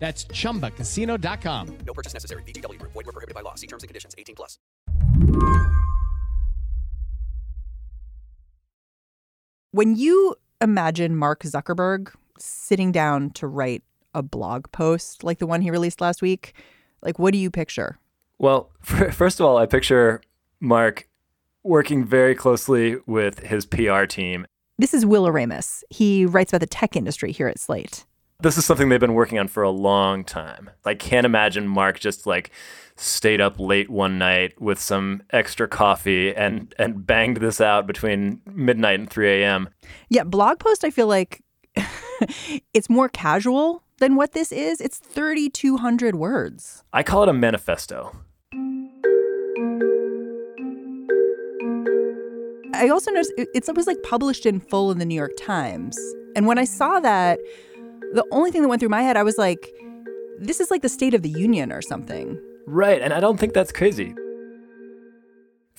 That's chumbacasino.com. No purchase necessary. VGW Group. Void were prohibited by law. See terms and conditions. 18 plus. When you imagine Mark Zuckerberg sitting down to write a blog post like the one he released last week, like what do you picture? Well, first of all, I picture Mark working very closely with his PR team. This is Will Oremus. He writes about the tech industry here at Slate. This is something they've been working on for a long time. I can't imagine Mark just like stayed up late one night with some extra coffee and and banged this out between midnight and 3 a.m. Yeah, blog post, I feel like it's more casual than what this is. It's 3,200 words. I call it a manifesto. I also noticed it, it was like published in full in the New York Times. And when I saw that, the only thing that went through my head, I was like, this is like the State of the Union or something. Right. And I don't think that's crazy.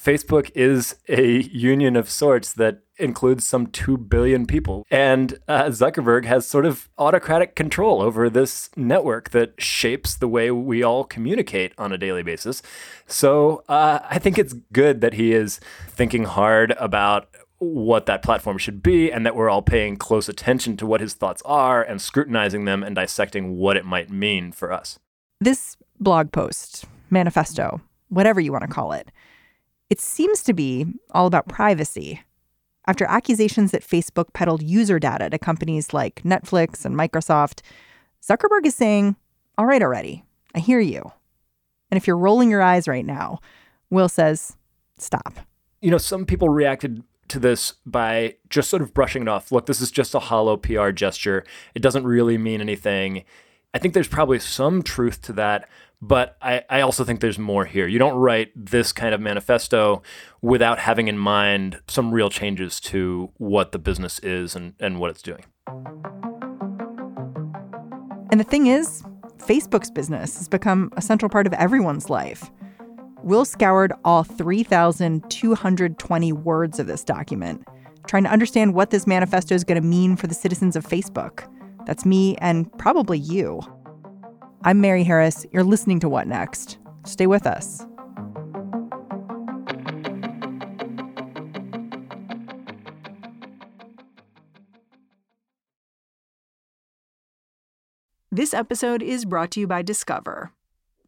Facebook is a union of sorts that includes some 2 billion people. And uh, Zuckerberg has sort of autocratic control over this network that shapes the way we all communicate on a daily basis. So uh, I think it's good that he is thinking hard about what that platform should be and that we're all paying close attention to what his thoughts are and scrutinizing them and dissecting what it might mean for us. This blog post, manifesto, whatever you want to call it, it seems to be all about privacy. After accusations that Facebook peddled user data to companies like Netflix and Microsoft, Zuckerberg is saying, All right, already, I hear you. And if you're rolling your eyes right now, Will says, Stop. You know, some people reacted to this by just sort of brushing it off. Look, this is just a hollow PR gesture. It doesn't really mean anything. I think there's probably some truth to that, but I, I also think there's more here. You don't write this kind of manifesto without having in mind some real changes to what the business is and, and what it's doing. And the thing is, Facebook's business has become a central part of everyone's life. Will scoured all 3,220 words of this document, trying to understand what this manifesto is going to mean for the citizens of Facebook. That's me and probably you. I'm Mary Harris. You're listening to What Next? Stay with us. This episode is brought to you by Discover.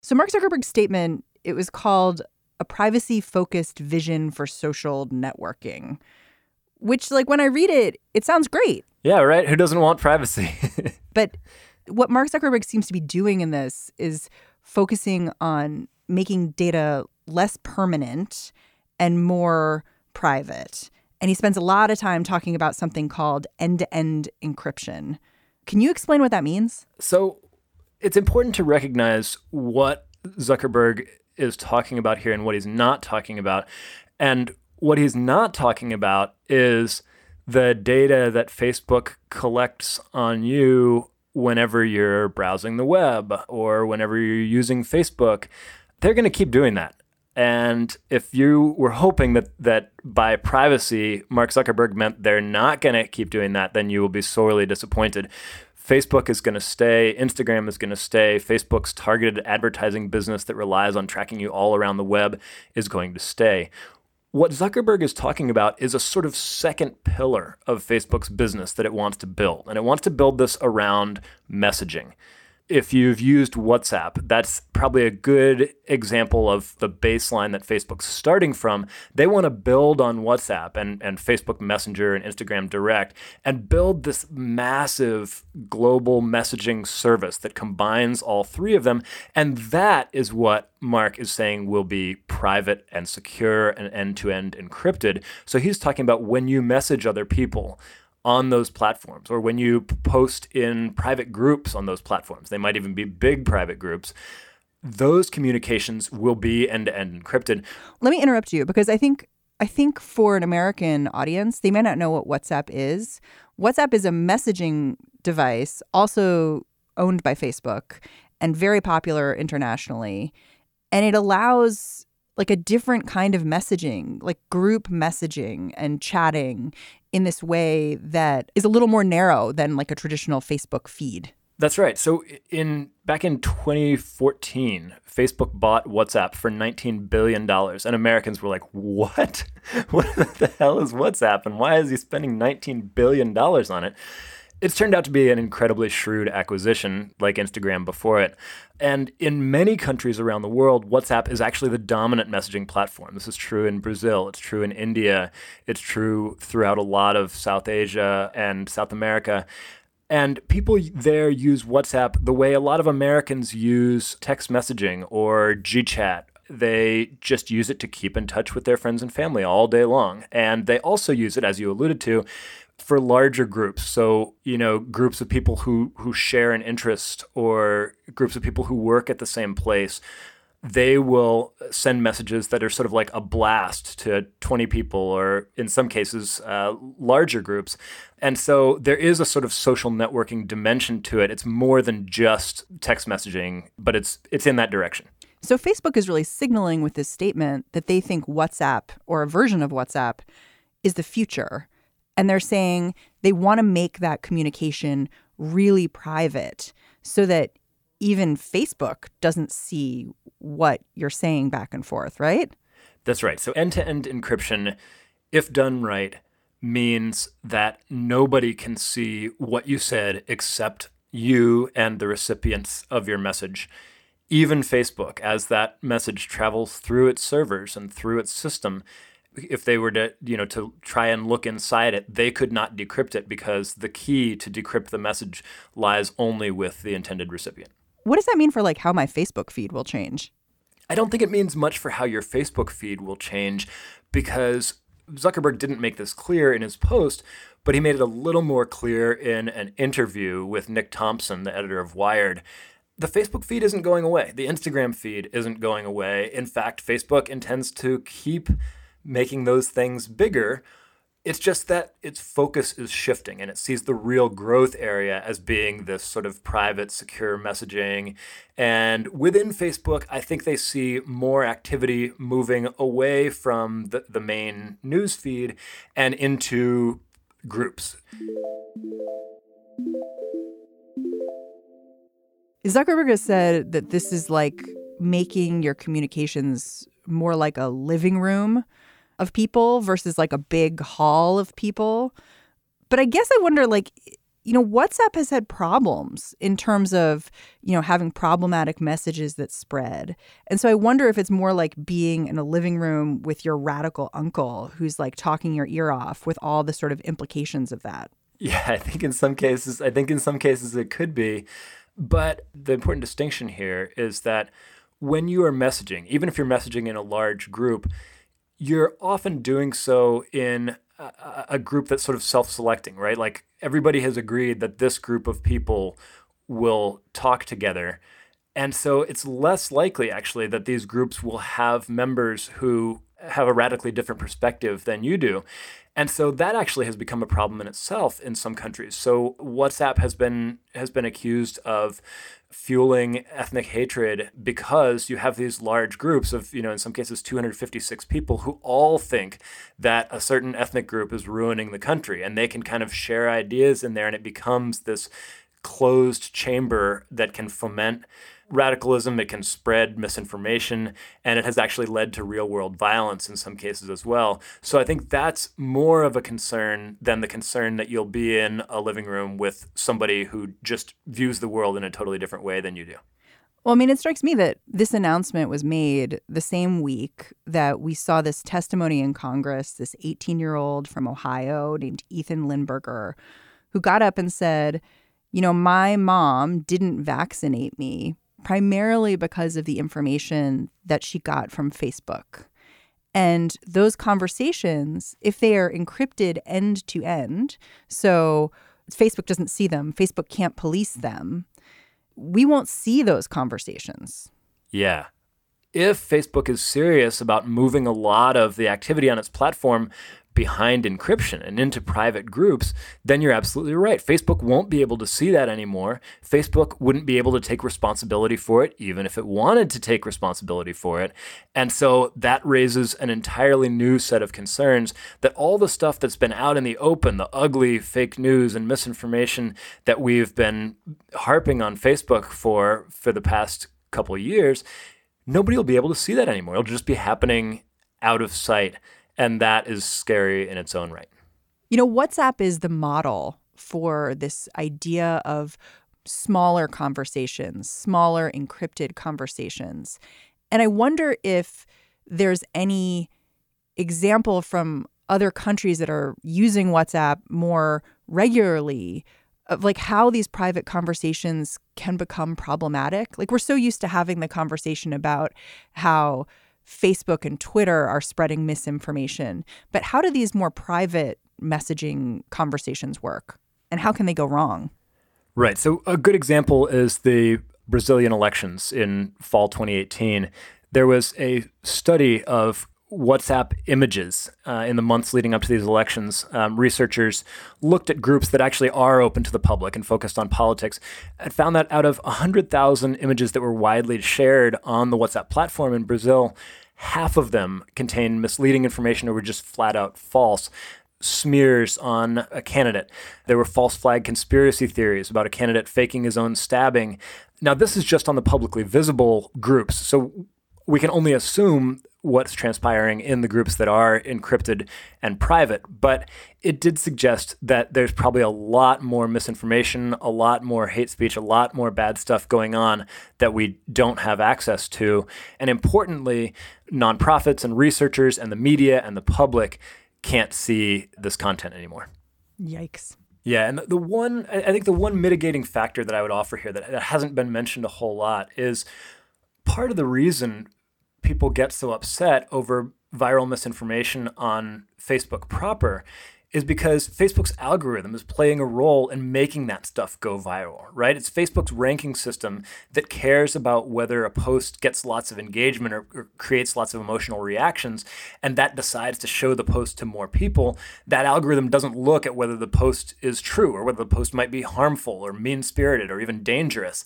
So Mark Zuckerberg's statement, it was called a privacy focused vision for social networking, which like when I read it, it sounds great. Yeah, right. Who doesn't want privacy? but what Mark Zuckerberg seems to be doing in this is focusing on making data less permanent and more private. And he spends a lot of time talking about something called end to end encryption. Can you explain what that means? So, it's important to recognize what Zuckerberg is talking about here and what he's not talking about. And what he's not talking about is the data that Facebook collects on you whenever you're browsing the web or whenever you're using Facebook. They're going to keep doing that. And if you were hoping that that by privacy Mark Zuckerberg meant they're not going to keep doing that, then you will be sorely disappointed. Facebook is going to stay, Instagram is going to stay, Facebook's targeted advertising business that relies on tracking you all around the web is going to stay. What Zuckerberg is talking about is a sort of second pillar of Facebook's business that it wants to build. And it wants to build this around messaging. If you've used WhatsApp, that's probably a good example of the baseline that Facebook's starting from. They want to build on WhatsApp and, and Facebook Messenger and Instagram Direct and build this massive global messaging service that combines all three of them. And that is what Mark is saying will be private and secure and end to end encrypted. So he's talking about when you message other people on those platforms or when you post in private groups on those platforms. They might even be big private groups. Those communications will be end to end encrypted. Let me interrupt you because I think I think for an American audience, they may not know what WhatsApp is. WhatsApp is a messaging device also owned by Facebook and very popular internationally. And it allows like a different kind of messaging, like group messaging and chatting in this way that is a little more narrow than like a traditional Facebook feed. That's right. So in back in 2014, Facebook bought WhatsApp for 19 billion dollars and Americans were like, "What? What the hell is WhatsApp and why is he spending 19 billion dollars on it?" It's turned out to be an incredibly shrewd acquisition, like Instagram before it. And in many countries around the world, WhatsApp is actually the dominant messaging platform. This is true in Brazil, it's true in India, it's true throughout a lot of South Asia and South America. And people there use WhatsApp the way a lot of Americans use text messaging or GChat they just use it to keep in touch with their friends and family all day long. And they also use it, as you alluded to, for larger groups. So, you know, groups of people who who share an interest or groups of people who work at the same place, they will send messages that are sort of like a blast to 20 people or in some cases uh, larger groups. And so there is a sort of social networking dimension to it. It's more than just text messaging, but it's it's in that direction. So Facebook is really signaling with this statement that they think WhatsApp or a version of WhatsApp is the future and they're saying they want to make that communication really private so that even Facebook doesn't see what you're saying back and forth, right? That's right. So end to end encryption, if done right, means that nobody can see what you said except you and the recipients of your message. Even Facebook, as that message travels through its servers and through its system, if they were to you know to try and look inside it they could not decrypt it because the key to decrypt the message lies only with the intended recipient what does that mean for like how my facebook feed will change i don't think it means much for how your facebook feed will change because zuckerberg didn't make this clear in his post but he made it a little more clear in an interview with nick thompson the editor of wired the Facebook feed isn't going away. The Instagram feed isn't going away. In fact, Facebook intends to keep making those things bigger. It's just that its focus is shifting and it sees the real growth area as being this sort of private, secure messaging. And within Facebook, I think they see more activity moving away from the, the main news feed and into groups. Zuckerberg has said that this is like making your communications more like a living room of people versus like a big hall of people. But I guess I wonder like you know WhatsApp has had problems in terms of you know having problematic messages that spread. And so I wonder if it's more like being in a living room with your radical uncle who's like talking your ear off with all the sort of implications of that. Yeah, I think in some cases I think in some cases it could be. But the important distinction here is that when you are messaging, even if you're messaging in a large group, you're often doing so in a, a group that's sort of self-selecting, right? Like everybody has agreed that this group of people will talk together. And so it's less likely actually that these groups will have members who have a radically different perspective than you do. And so that actually has become a problem in itself in some countries. So WhatsApp has been has been accused of fueling ethnic hatred because you have these large groups of, you know, in some cases 256 people who all think that a certain ethnic group is ruining the country and they can kind of share ideas in there and it becomes this closed chamber that can foment radicalism, it can spread misinformation, and it has actually led to real world violence in some cases as well. So I think that's more of a concern than the concern that you'll be in a living room with somebody who just views the world in a totally different way than you do. Well, I mean, it strikes me that this announcement was made the same week that we saw this testimony in Congress, this 18 year old from Ohio named Ethan Lindenberger, who got up and said, You know, my mom didn't vaccinate me primarily because of the information that she got from Facebook. And those conversations, if they are encrypted end to end, so Facebook doesn't see them, Facebook can't police them, we won't see those conversations. Yeah. If Facebook is serious about moving a lot of the activity on its platform behind encryption and into private groups, then you're absolutely right. Facebook won't be able to see that anymore. Facebook wouldn't be able to take responsibility for it, even if it wanted to take responsibility for it. And so that raises an entirely new set of concerns that all the stuff that's been out in the open, the ugly fake news and misinformation that we've been harping on Facebook for for the past couple years, nobody will be able to see that anymore. It'll just be happening out of sight. And that is scary in its own right. You know, WhatsApp is the model for this idea of smaller conversations, smaller encrypted conversations. And I wonder if there's any example from other countries that are using WhatsApp more regularly of like how these private conversations can become problematic. Like we're so used to having the conversation about how Facebook and Twitter are spreading misinformation. But how do these more private messaging conversations work? And how can they go wrong? Right. So, a good example is the Brazilian elections in fall 2018. There was a study of WhatsApp images uh, in the months leading up to these elections. Um, researchers looked at groups that actually are open to the public and focused on politics and found that out of 100,000 images that were widely shared on the WhatsApp platform in Brazil, half of them contained misleading information or were just flat out false. Smears on a candidate. There were false flag conspiracy theories about a candidate faking his own stabbing. Now, this is just on the publicly visible groups. So we can only assume what's transpiring in the groups that are encrypted and private. But it did suggest that there's probably a lot more misinformation, a lot more hate speech, a lot more bad stuff going on that we don't have access to. And importantly, nonprofits and researchers and the media and the public can't see this content anymore. Yikes. Yeah, and the one I think the one mitigating factor that I would offer here that hasn't been mentioned a whole lot is part of the reason people get so upset over viral misinformation on Facebook proper is because Facebook's algorithm is playing a role in making that stuff go viral, right? It's Facebook's ranking system that cares about whether a post gets lots of engagement or, or, creates lots of emotional reactions, and that decides to show the post to more people. That algorithm doesn't look at whether the post is true or whether the post might be harmful or mean spirited or even dangerous.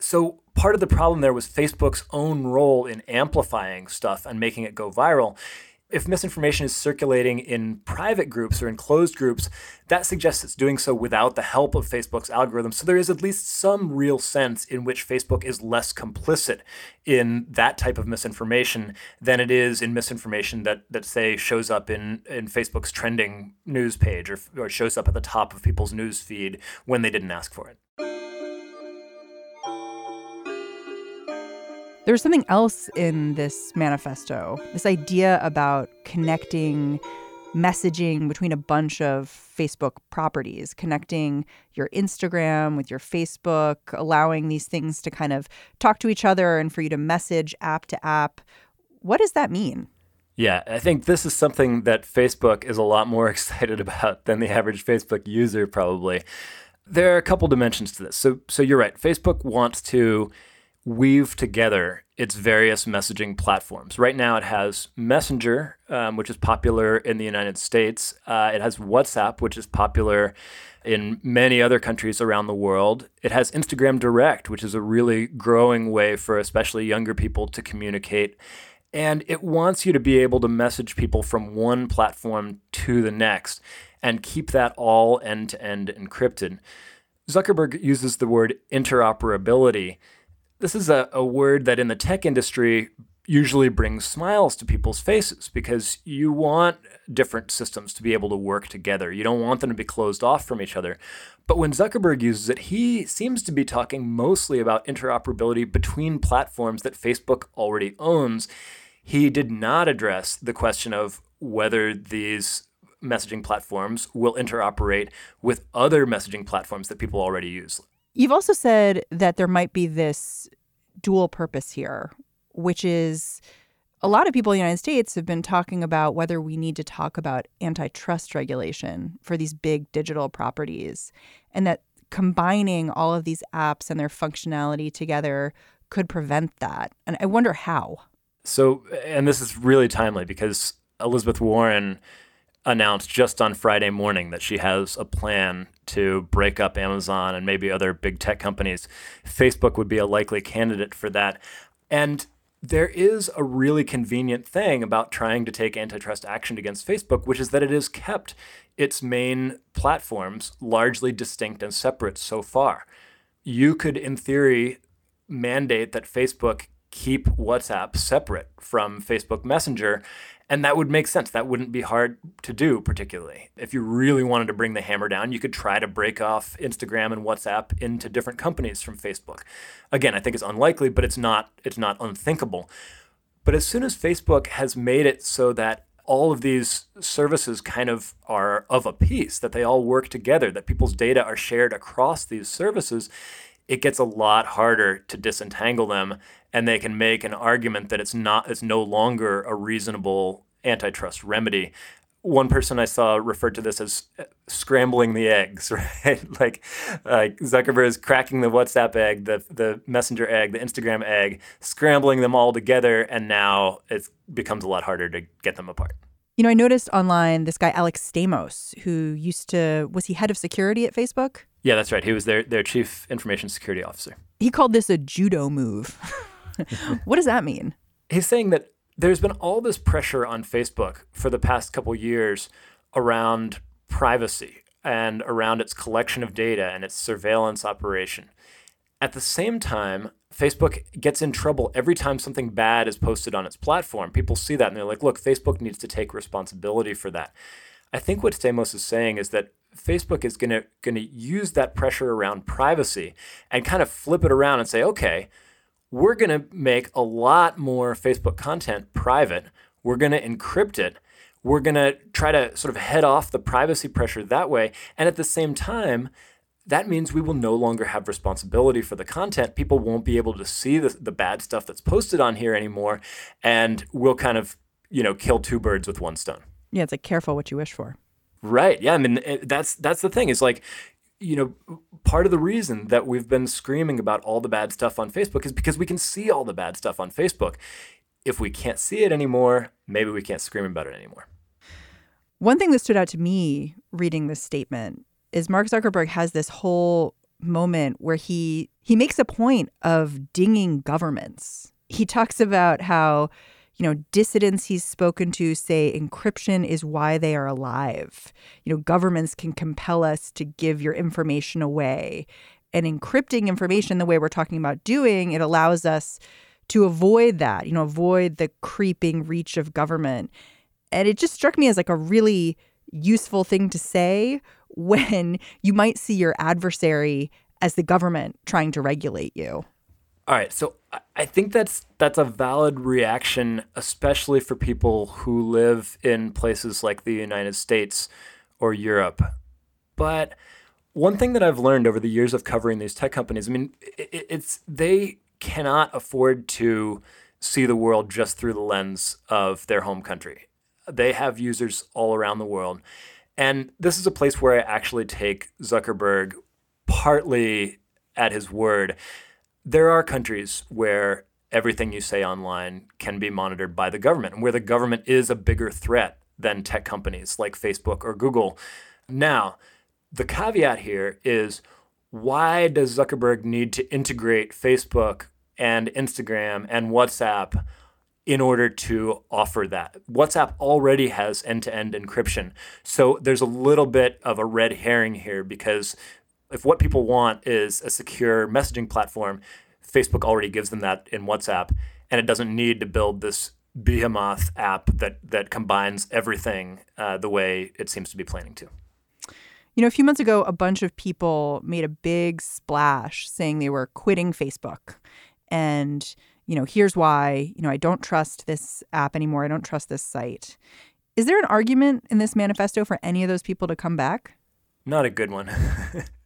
So part of the problem there was Facebook's own role in amplifying stuff and making it go viral. If misinformation is circulating in private groups or in closed groups, that suggests it's doing so without the help of Facebook's algorithm. So there is at least some real sense in which Facebook is less complicit in that type of misinformation than it is in misinformation that, that say, shows up in, in Facebook's trending news page or, or shows up at the top of people's news feed when they didn't ask for it. There's something else in this manifesto this idea about connecting messaging between a bunch of Facebook properties, connecting your Instagram with your Facebook, allowing these things to kind of talk to each other and for you to message app to app. What does that mean? Yeah, I think this is something that Facebook is a lot more excited about than the average Facebook user, probably. There are a couple dimensions to this. So, so you're right. Facebook wants to weave together its various messaging platforms. Right now, it has Messenger, um, which is popular in the United States. Uh, it has WhatsApp, which is popular in many other countries around the world. It has Instagram Direct, which is a really growing way for especially younger people to communicate. And it wants you to be able to message people from one platform to the next and keep that all end to end encrypted. Zuckerberg uses the word interoperability this is a, a word that in the tech industry usually brings smiles to people's faces because you want different systems to be able to work together. You don't want them to be closed off from each other. But when Zuckerberg uses it, he seems to be talking mostly about interoperability between platforms that Facebook already owns. He did not address the question of whether these messaging platforms will interoperate with other messaging platforms that people already use. You've also said that there might be this dual purpose here, which is a lot of people in the United States have been talking about whether we need to talk about antitrust regulation for these big digital properties and that combining all of these apps and their functionality together could prevent that. And I wonder how. So, and this is really timely because Elizabeth Warren announced just on Friday morning that she has a plan to break up Amazon and maybe other big tech companies. Facebook would be a likely candidate for that. And there is a really convenient thing about trying to take antitrust action against Facebook, which is that it has kept its main platforms largely distinct and separate so far. You could, in theory, mandate that Facebook keep WhatsApp separate from Facebook Messenger and that would make sense. That wouldn't be hard to do, particularly. If you really wanted to bring the hammer down, you could try to break off Instagram and WhatsApp into different companies from Facebook. Again, I think it's unlikely, but it's not it's not unthinkable. But as soon as Facebook has made it so that all of these services kind of are of a piece, that they all work together, that people's data are shared across these services, it gets a lot harder to disentangle them and they can make an argument that it's not it's no longer a reasonable antitrust remedy one person I saw referred to this as uh, scrambling the eggs, right? like, like Zuckerberg is cracking the WhatsApp egg, the the Messenger egg, the Instagram egg, scrambling them all together, and now it becomes a lot harder to get them apart. You know, I noticed online this guy Alex Stamos, who used to was he head of security at Facebook? Yeah, that's right. He was their their chief information security officer. He called this a judo move. what does that mean? He's saying that there's been all this pressure on Facebook for the past couple years around privacy and around its collection of data and its surveillance operation. At the same time, Facebook gets in trouble every time something bad is posted on its platform. People see that and they're like, look, Facebook needs to take responsibility for that. I think what Stamos is saying is that Facebook is going to going to use that pressure around privacy and kind of flip it around and say, okay, we're going to make a lot more Facebook content private. We're going to encrypt it. We're going to try to sort of head off the privacy pressure that way. And at the same time, that means we will no longer have responsibility for the content. People won't be able to see the, the bad stuff that's posted on here anymore. And we'll kind of, you know, kill two birds with one stone. Yeah, it's like careful what you wish for. Right. Yeah. I mean, eh, that's that's the thing. Is like you know, part of the reason that we've been screaming about all the bad stuff on Facebook is because we can see all the bad stuff on Facebook. If we can't see it anymore, maybe we can't scream about it anymore. One thing that stood out to me reading this statement is Mark Zuckerberg has this whole moment where he he makes a point of dinging governments. He talks about how you know, dissidents he's spoken to say encryption is why they are alive. You know, governments can compel us to give your information away. And encrypting information the way we're talking about doing, it allows us to avoid that, you know, avoid the creeping reach of government. And it just struck me as like a really useful thing to say when you might see your adversary as the government trying to regulate you. All right, so I think that's that's a valid reaction, especially for people who live in places like the United States or Europe. But one thing that I've learned over the years of covering these tech companies, I mean, it's they cannot afford to see the world just through the lens of their home country. They have users all around the world. And this is a place where I actually take Zuckerberg partly at his word there are countries where everything you say online can be monitored by the government, and where the government is a bigger threat than tech companies like Facebook or Google. Now, the caveat here is why does Zuckerberg need to integrate Facebook and Instagram and WhatsApp in order to offer that? WhatsApp already has end to end encryption. So there's a little bit of a red herring here because if what people want is a secure messaging platform, Facebook already gives them that in WhatsApp, and it doesn't need to build this behemoth app that that combines everything uh, the way it seems to be planning to. You know, a few months ago, a bunch of people made a big splash saying they were quitting Facebook. And, you know, here's why. You know, I don't trust this app anymore. I don't trust this site. Is there an argument in this manifesto for any of those people to come back? Not a good one.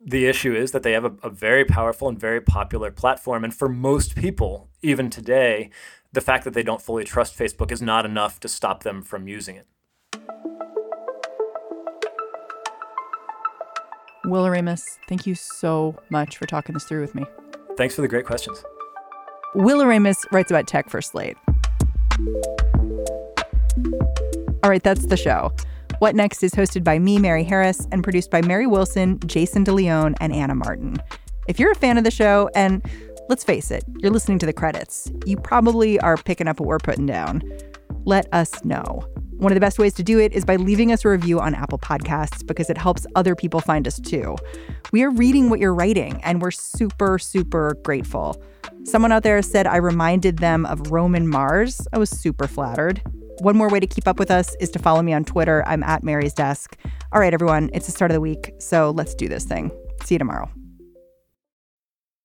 the issue is that they have a, a, very powerful and very popular platform. And for most people, even today, the fact that they don't fully trust Facebook is not enough to stop them from using it. Will Oremus, thank you so much for talking this through with me. Thanks for the great questions. Will Oremus writes about tech for Slate. All right, that's the show. What Next is hosted by me, Mary Harris, and produced by Mary Wilson, Jason DeLeon, and Anna Martin. If you're a fan of the show, and let's face it, you're listening to the credits, you probably are picking up what we're putting down. Let us know. One of the best ways to do it is by leaving us a review on Apple Podcasts because it helps other people find us too. We are reading what you're writing and we're super, super grateful. Someone out there said I reminded them of Roman Mars. I was super flattered. One more way to keep up with us is to follow me on Twitter. I'm at Mary's Desk. All right, everyone, it's the start of the week, so let's do this thing. See you tomorrow.